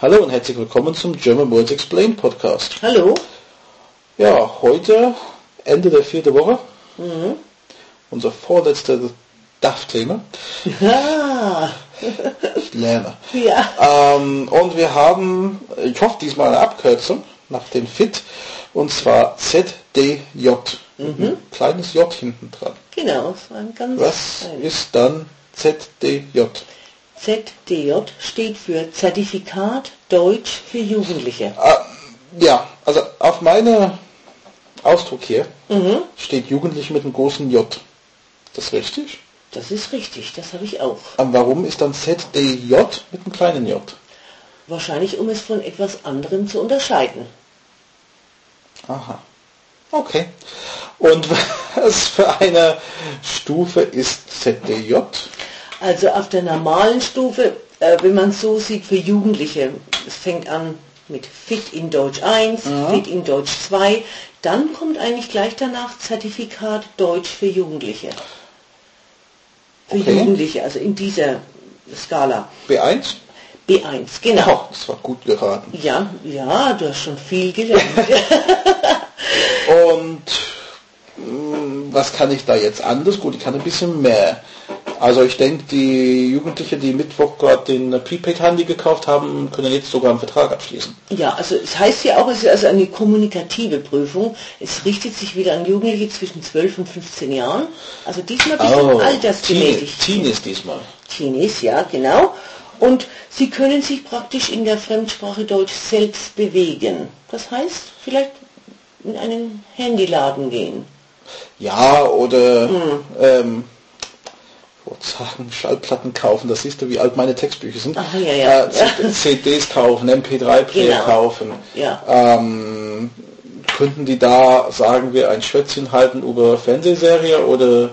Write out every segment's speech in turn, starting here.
Hallo und herzlich willkommen zum German Words Explained Podcast. Hallo. Ja, heute Ende der vierten Woche. Unser vorletzter DAF-Thema. Ah, Ich lerne. ja. Ähm, und wir haben, ich hoffe diesmal eine Abkürzung nach dem FIT, und zwar ZDJ. Ein kleines J hinten dran. Genau, war ein ganz Was ein ist dann ZDJ? ZDJ steht für Zertifikat Deutsch für Jugendliche. Ah, ja, also auf meiner Ausdruck hier steht Jugendliche mit einem großen J. Das ist richtig? Das ist richtig, das habe ich auch. Aber warum ist dann ZDJ mit einem kleinen J? Wahrscheinlich, um es von etwas anderem zu unterscheiden. Aha. Okay. Und was für eine Stufe ist ZDJ? Also auf der normalen Stufe, äh, wenn man es so sieht, für Jugendliche, es fängt an mit Fit in Deutsch 1, Fit in Deutsch 2, dann kommt eigentlich gleich danach Zertifikat Deutsch für Jugendliche. Für Okay. Jugendliche, also in dieser Skala. B1? B1, genau. Oh, das war gut geraten. Ja, ja, du hast schon viel gelernt. Und mh, was kann ich da jetzt anders? Gut, ich kann ein bisschen mehr. Also ich denke, die Jugendlichen, die Mittwoch gerade den Prepaid-Handy gekauft haben, können jetzt sogar einen Vertrag abschließen. ja, also es heißt ja auch, es ist also eine kommunikative Prüfung. Es richtet sich wieder an Jugendliche zwischen 12 und 15 Jahren. Also diesmal ein bisschen Teen, altersgemäßigt. Teen ist diesmal. Teenies, ja, genau. Und sie können sich praktisch in der Fremdsprache Deutsch selbst bewegen. Das heißt, vielleicht in einen Handyladen gehen. Ja, oder Hm. ähm, wollte sagen, Schallplatten kaufen, das siehst du, wie alt meine Textbücher sind. Ach, ja, ja. Äh, CDs kaufen, MP3-Player Genau. kaufen. Ja. Ähm, könnten die da, sagen wir, ein Schwätzchen halten über Fernsehserie oder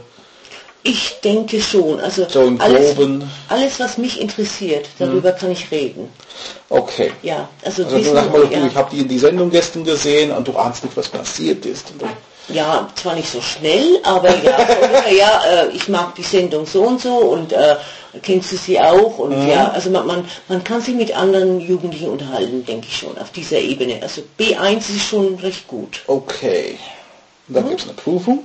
Ich denke schon. Also so im alles, Groben? alles, was mich interessiert, darüber kann ich reden. Okay. Ja, also, Also du wissen, sag mal, du, ja, ich habe die in die Sendung gestern gesehen und du ahnst nicht, was passiert ist. Dann, ja, zwar nicht so schnell, aber ja, ja, äh, ich mag die Sendung so und so und äh, kennst du sie auch und Mhm. ja, also man, man, man kann sich mit anderen Jugendlichen unterhalten, denke ich schon, auf dieser Ebene. Also B1 ist schon recht gut. okay. Und Mhm. dann gibt es eine Prüfung,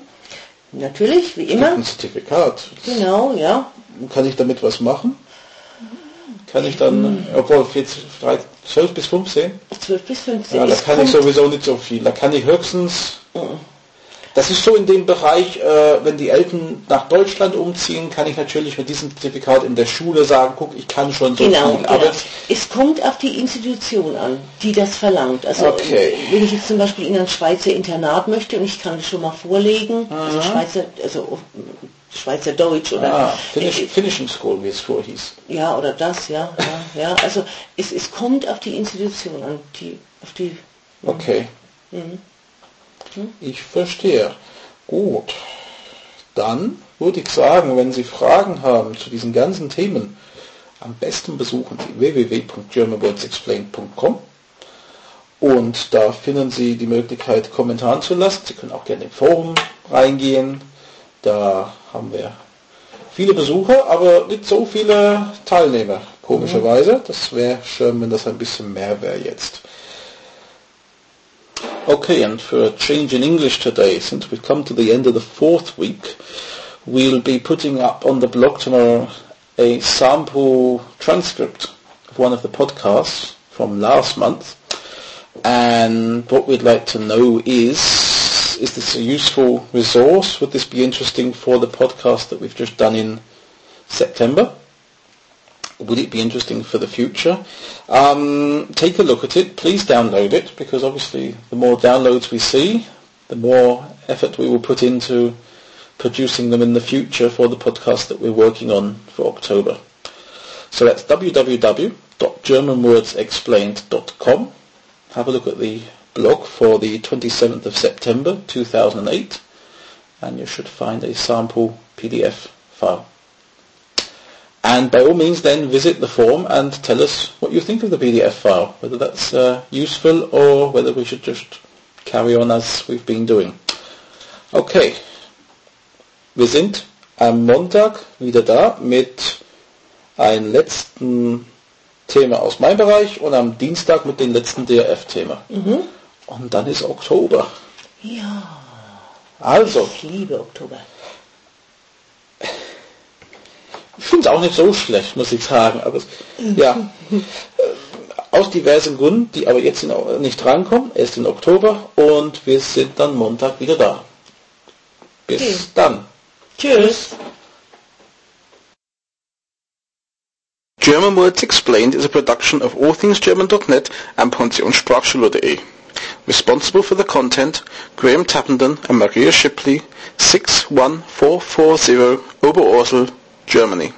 Natürlich, wie immer. ein Zertifikat. Genau, ja. Kann ich damit was machen? Kann ich dann, obwohl jetzt 12 bis 15? 12 bis 15. Ja, da kann ich kommt- sowieso nicht so viel. Da kann ich höchstens. Das ist so in dem Bereich, äh, wenn die Eltern nach Deutschland umziehen, kann ich natürlich mit diesem Zertifikat in der Schule sagen, guck, ich kann schon so Genau, viel. genau. Aber Es kommt auf die Institution an, die das verlangt. Also Okay. wenn ich jetzt zum Beispiel in ein Schweizer Internat möchte und ich kann das schon mal vorlegen, also Schweizer, also Schweizer Deutsch oder ah, Finish, äh, Finishing School, wie es vorher hieß. ja oder das, ja, ja, ja. Also es, es kommt auf die Institution an, die auf die Okay. Mhm. Ich verstehe. Gut. Dann würde ich sagen, wenn Sie Fragen haben zu diesen ganzen Themen, am besten besuchen Sie www.germanwordsexplained.com und da finden Sie die Möglichkeit, Kommentaren zu lassen. Sie können auch gerne im Forum reingehen. Da haben wir viele Besucher, aber nicht so viele Teilnehmer, komischerweise. Das wäre schön, wenn das ein bisschen mehr wäre jetzt. Okay, and for a change in English today, since we've come to the end of the fourth week, we'll be putting up on the blog tomorrow a sample transcript of one of the podcasts from last month. And what we'd like to know is, is this a useful resource? Would this be interesting for the podcast that we've just done in September? Would it be interesting for the future? Um, take a look at it. Please download it because obviously the more downloads we see, the more effort we will put into producing them in the future for the podcast that we're working on for October. So that's www.germanwordsexplained.com. Have a look at the blog for the 27th of September 2008 and you should find a sample PDF file. And by all means then visit the forum and tell us what you think of the PDF file, whether that's uh, useful or whether we should just carry on as we've been doing. Okay, wir sind am Montag wieder da mit einem letzten Thema aus meinem Bereich und am Dienstag mit den letzten DRF-Thema. Und dann ist Oktober. Ja, Also, ich liebe Oktober. ich finde es auch nicht so schlecht, muss ich sagen. Aber es, ja, äh, aus diversen Gründen, die aber jetzt in, nicht drankommen, erst im Oktober und wir sind dann Montag wieder da. Bis Okay. dann. Tschüss. German Words Explained is a production of allthingsgerman.net and pensionssprachschule.de. Responsible for the content, Graham Tappenden and Maria Shipley, 61440 Oberursel, Germany.